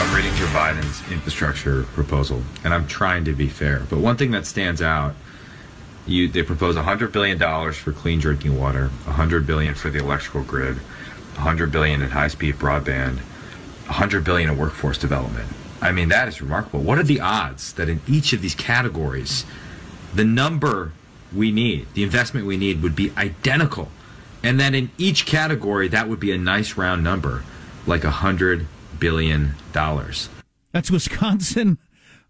I'm reading Joe Biden's infrastructure proposal, and I'm trying to be fair. But one thing that stands out, you they propose 100 billion dollars for clean drinking water, 100 billion for the electrical grid, 100 billion in high-speed broadband, 100 billion in workforce development. I mean, that is remarkable. What are the odds that in each of these categories, the number we need, the investment we need, would be identical, and that in each category that would be a nice round number, like a hundred billion dollars. That's Wisconsin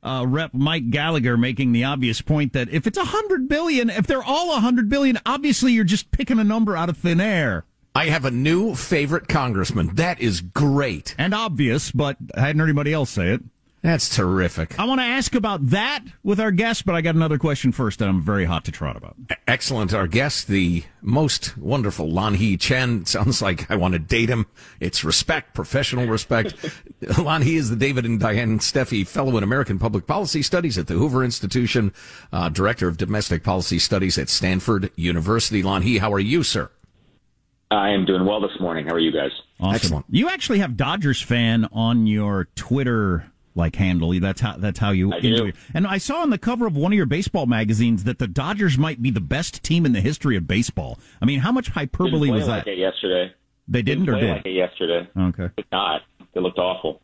uh, Rep Mike Gallagher making the obvious point that if it's a hundred billion, if they're all a hundred billion, obviously you're just picking a number out of thin air. I have a new favorite congressman. That is great and obvious, but I hadn't heard anybody else say it. That's terrific. I want to ask about that with our guest, but I got another question first that I'm very hot to trot about. Excellent. Our guest, the most wonderful Lanhee Chen. Sounds like I want to date him. It's respect, professional respect. Lanhee is the David and Diane Steffy Fellow in American Public Policy Studies at the Hoover Institution, uh, Director of Domestic Policy Studies at Stanford University. Lanhee, how are you, sir? I am doing well this morning. How are you guys? Awesome. Excellent. You actually have Dodgers fan on your Twitter like handle. That's how that's how you I do. And I saw on the cover of one of your baseball magazines that the Dodgers might be the best team in the history of baseball. I mean, how much hyperbole was like that? It yesterday. They didn't, didn't or did? like it yesterday. Okay. Did not. They looked awful.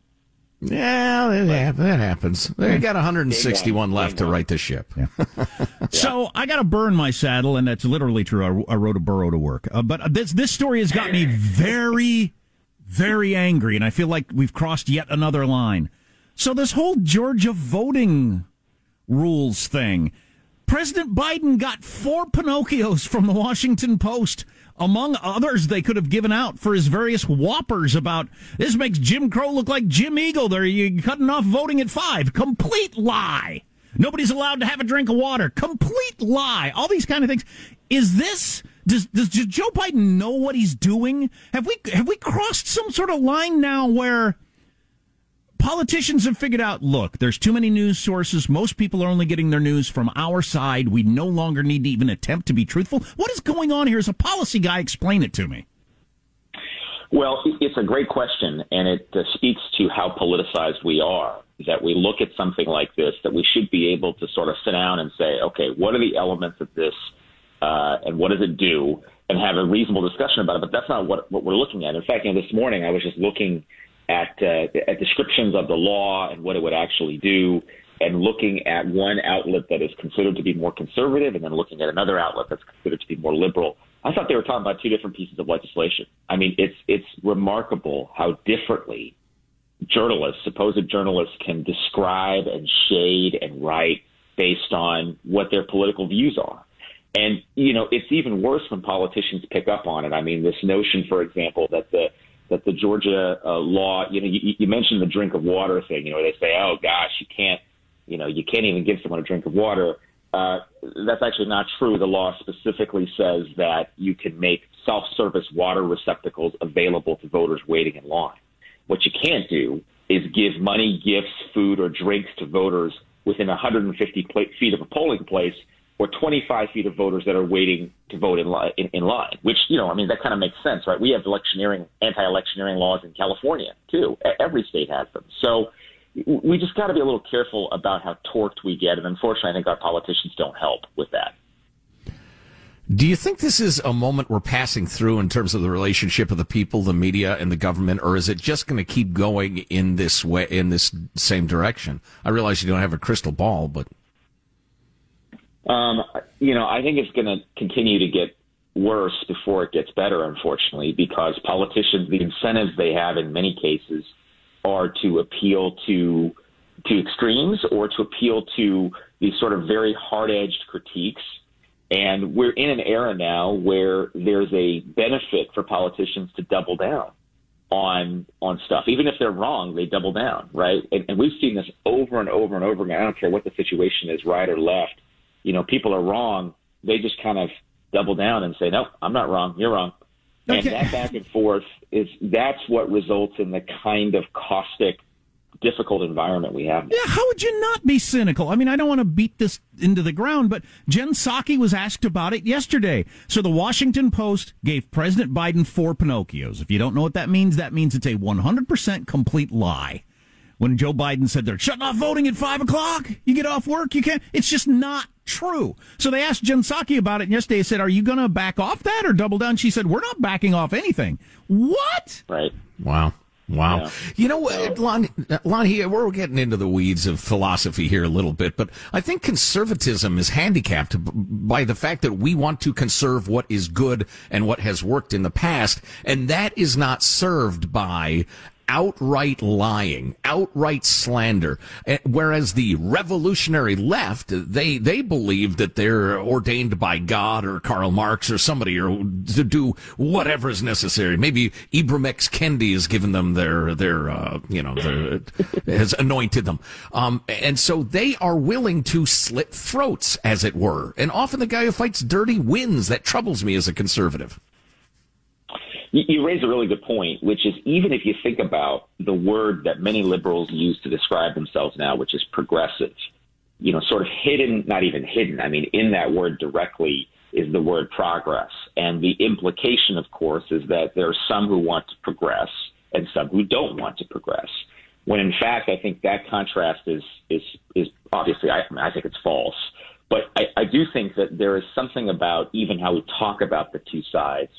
Yeah, that, that happens. They got 161 left to right the ship. Yeah. So I got to burn my saddle, and that's literally true. I, I rode a burro to work, uh, but this this story has got me very, very angry, and I feel like we've crossed yet another line. So this whole Georgia voting rules thing, President Biden got four Pinocchios from the Washington Post. Among others, they could have given out for his various whoppers about this makes Jim Crow look like Jim Eagle. They're you cutting off voting at five. Complete lie. Nobody's allowed to have a drink of water. Complete lie. All these kind of things. Is this does does Joe Biden know what he's doing? Have we have we crossed some sort of line now where politicians have figured out look, there's too many news sources. Most people are only getting their news from our side. We no longer need to even attempt to be truthful. What is going on here? As a policy guy, explain it to me. Well, it's a great question, and it uh, speaks to how politicized we are. That we look at something like this, that we should be able to sort of sit down and say, okay, what are the elements of this, uh, and what does it do, and have a reasonable discussion about it. But that's not what, what we're looking at. In fact, you know, this morning I was just looking at, uh, at descriptions of the law and what it would actually do, and looking at one outlet that is considered to be more conservative, and then looking at another outlet that's considered to be more liberal. I thought they were talking about two different pieces of legislation. I mean, it's it's remarkable how differently journalists, supposed journalists, can describe and shade and write based on what their political views are. And, you know, it's even worse when politicians pick up on it. I mean, this notion, for example, that the that the Georgia uh, law, you know, you, you mentioned the drink of water thing, you know, they say, oh gosh, you can't, you know, you can't even give someone a drink of water. Uh, that's actually not true. The law specifically says that you can make self-service water receptacles available to voters waiting in line. What you can't do is give money, gifts, food, or drinks to voters within 150 feet of a polling place or 25 feet of voters that are waiting to vote in, li- in, in line, which, you know, I mean, that kind of makes sense, right? We have electioneering, anti-electioneering laws in California, too. Every state has them. So we just got to be a little careful about how torqued we get. And unfortunately, I think our politicians don't help with that. Do you think this is a moment we're passing through in terms of the relationship of the people, the media, and the government, or is it just going to keep going in this way, in this same direction? I realize you don't have a crystal ball, but um, you know, I think it's going to continue to get worse before it gets better, unfortunately, because politicians, the incentives they have in many cases are to appeal to to extremes or to appeal to these sort of very hard-edged critiques. And we're in an era now where there's a benefit for politicians to double down on on stuff. Even if they're wrong, they double down, right? And, and we've seen this over and over and over again. I don't care what the situation is, right or left you know, people are wrong, they just kind of double down and say, "No, I'm not wrong. You're wrong." Okay. And that back and forth is that's what results in the kind of caustic difficult environment we have. Yeah, how would you not be cynical? I mean, I don't want to beat this into the ground, but Jen Psaki was asked about it yesterday. So the Washington Post gave President Biden four Pinocchios. If you don't know what that means, that means it's a 100% complete lie. When Joe Biden said they're shutting off voting at five o'clock, you get off work, you can't. It's just not true. So they asked Jen Psaki about it yesterday. They said, Are you going to back off that or double down? She said, We're not backing off anything. What? Right. Wow. Wow. Yeah. You know what, Lon, uh, Lon, here, we're getting into the weeds of philosophy here a little bit, but I think conservatism is handicapped by the fact that we want to conserve what is good and what has worked in the past, and that is not served by outright lying, outright slander. Eh, whereas the revolutionary left, they, they believe that they're ordained by God or Karl Marx or somebody or to do whatever is necessary. Maybe Ibram X. Kendi has given them their, their, uh, you know, their, has anointed them. Um, and so they are willing to slit throats, as it were. And often the guy who fights dirty wins. That troubles me as a conservative you raise a really good point, which is even if you think about the word that many liberals use to describe themselves now, which is progressive, you know, sort of hidden, not even hidden, I mean, in that word directly is the word progress. And the implication, of course, is that there are some who want to progress and some who don't want to progress. When in fact, I think that contrast is, is, is obviously, I, I think it's false. But I, I do think that there is something about even how we talk about the two sides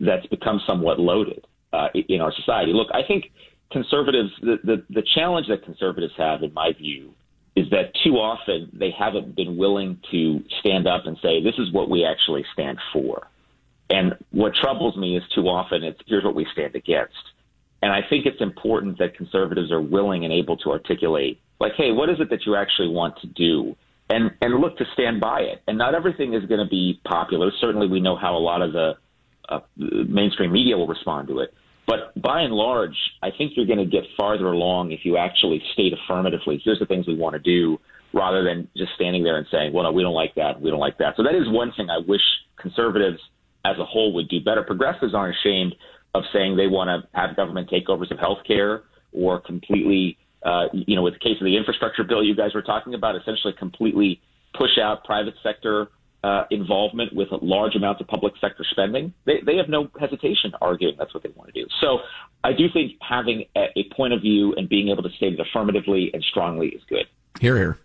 that's become somewhat loaded uh, in our society. Look, I think conservatives, the, the, the challenge that conservatives have, in my view, is that too often they haven't been willing to stand up and say, this is what we actually stand for. And what troubles me is too often it's here's what we stand against. And I think it's important that conservatives are willing and able to articulate, like, hey, what is it that you actually want to do? And and look to stand by it. And not everything is going to be popular. Certainly, we know how a lot of the uh, mainstream media will respond to it. But by and large, I think you're going to get farther along if you actually state affirmatively, here's the things we want to do, rather than just standing there and saying, well, no, we don't like that, we don't like that. So that is one thing I wish conservatives as a whole would do better. Progressives aren't ashamed of saying they want to have government takeovers of health care or completely, uh, you know, with the case of the infrastructure bill you guys were talking about, essentially completely push out private sector uh, involvement with large amounts of public sector spending, they, they have no hesitation arguing that's what they want to do. So I do think having a, a point of view and being able to state it affirmatively and strongly is good. Here, here.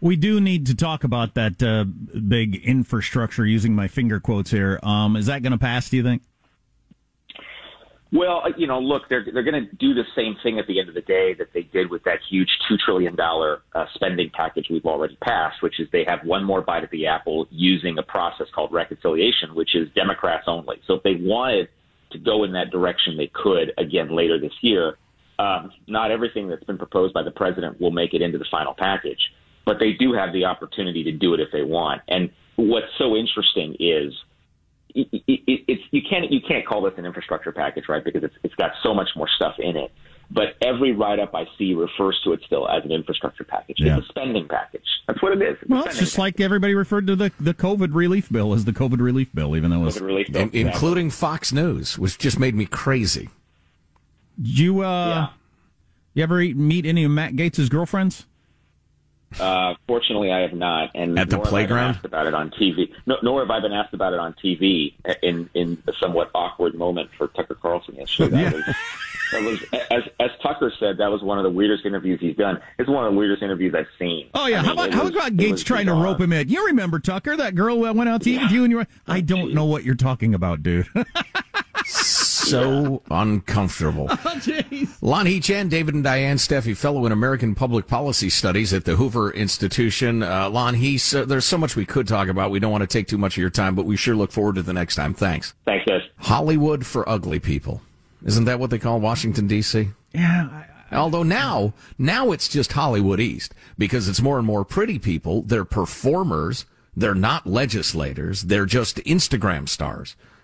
We do need to talk about that uh, big infrastructure, using my finger quotes here. Um, is that going to pass, do you think? Well, uh, you know, look, they're they're going to do the same thing at the end of the day that they did with that huge two trillion dollar uh, spending package we've already passed, which is they have one more bite at the apple using a process called reconciliation, which is Democrats only. So if they wanted to go in that direction, they could again later this year. um, not everything that's been proposed by the president will make it into the final package, but they do have the opportunity to do it if they want. And what's so interesting is it, it, it's you can't you can't call this an infrastructure package, right? Because it's it's got so much more stuff in it. But every write up I see refers to it still as an infrastructure package. Yeah. It's a spending package. That's what it is. It's well, it's just package. like everybody referred to the, the COVID relief bill as the COVID relief bill, even though it was. Relief bill, in, including Fox News, which just made me crazy. You, uh, yeah. you ever meet any of Matt Gaetz' girlfriends? Uh, fortunately, I have not. And at the playground, asked about it on TV. No, nor have I been asked about it on TV in in a somewhat awkward moment for Tucker Carlson yesterday. That yeah. was that was as as Tucker said, that was one of the weirdest interviews he's done. It's one of the weirdest interviews I've seen. Oh yeah, I mean, how about how was, about Gaetz trying bizarre. to rope him in? You remember Tucker, that girl that went out to eat with you and you were I don't know what you're talking about, dude. so uncomfortable. Oh, Lanhee Chen, David and Diane Steffy, fellow in American Public Policy Studies at the Hoover Institution. Uh, Lon, he, so, there's so much we could talk about. We don't want to take too much of your time, but we sure look forward to the next time. Thanks. Thanks, guys. Hollywood for ugly people. Isn't that what they call Washington, D.C.? Yeah. I, I, Although now, now it's just Hollywood East because it's more and more pretty people. They're performers. They're not legislators. They're just Instagram stars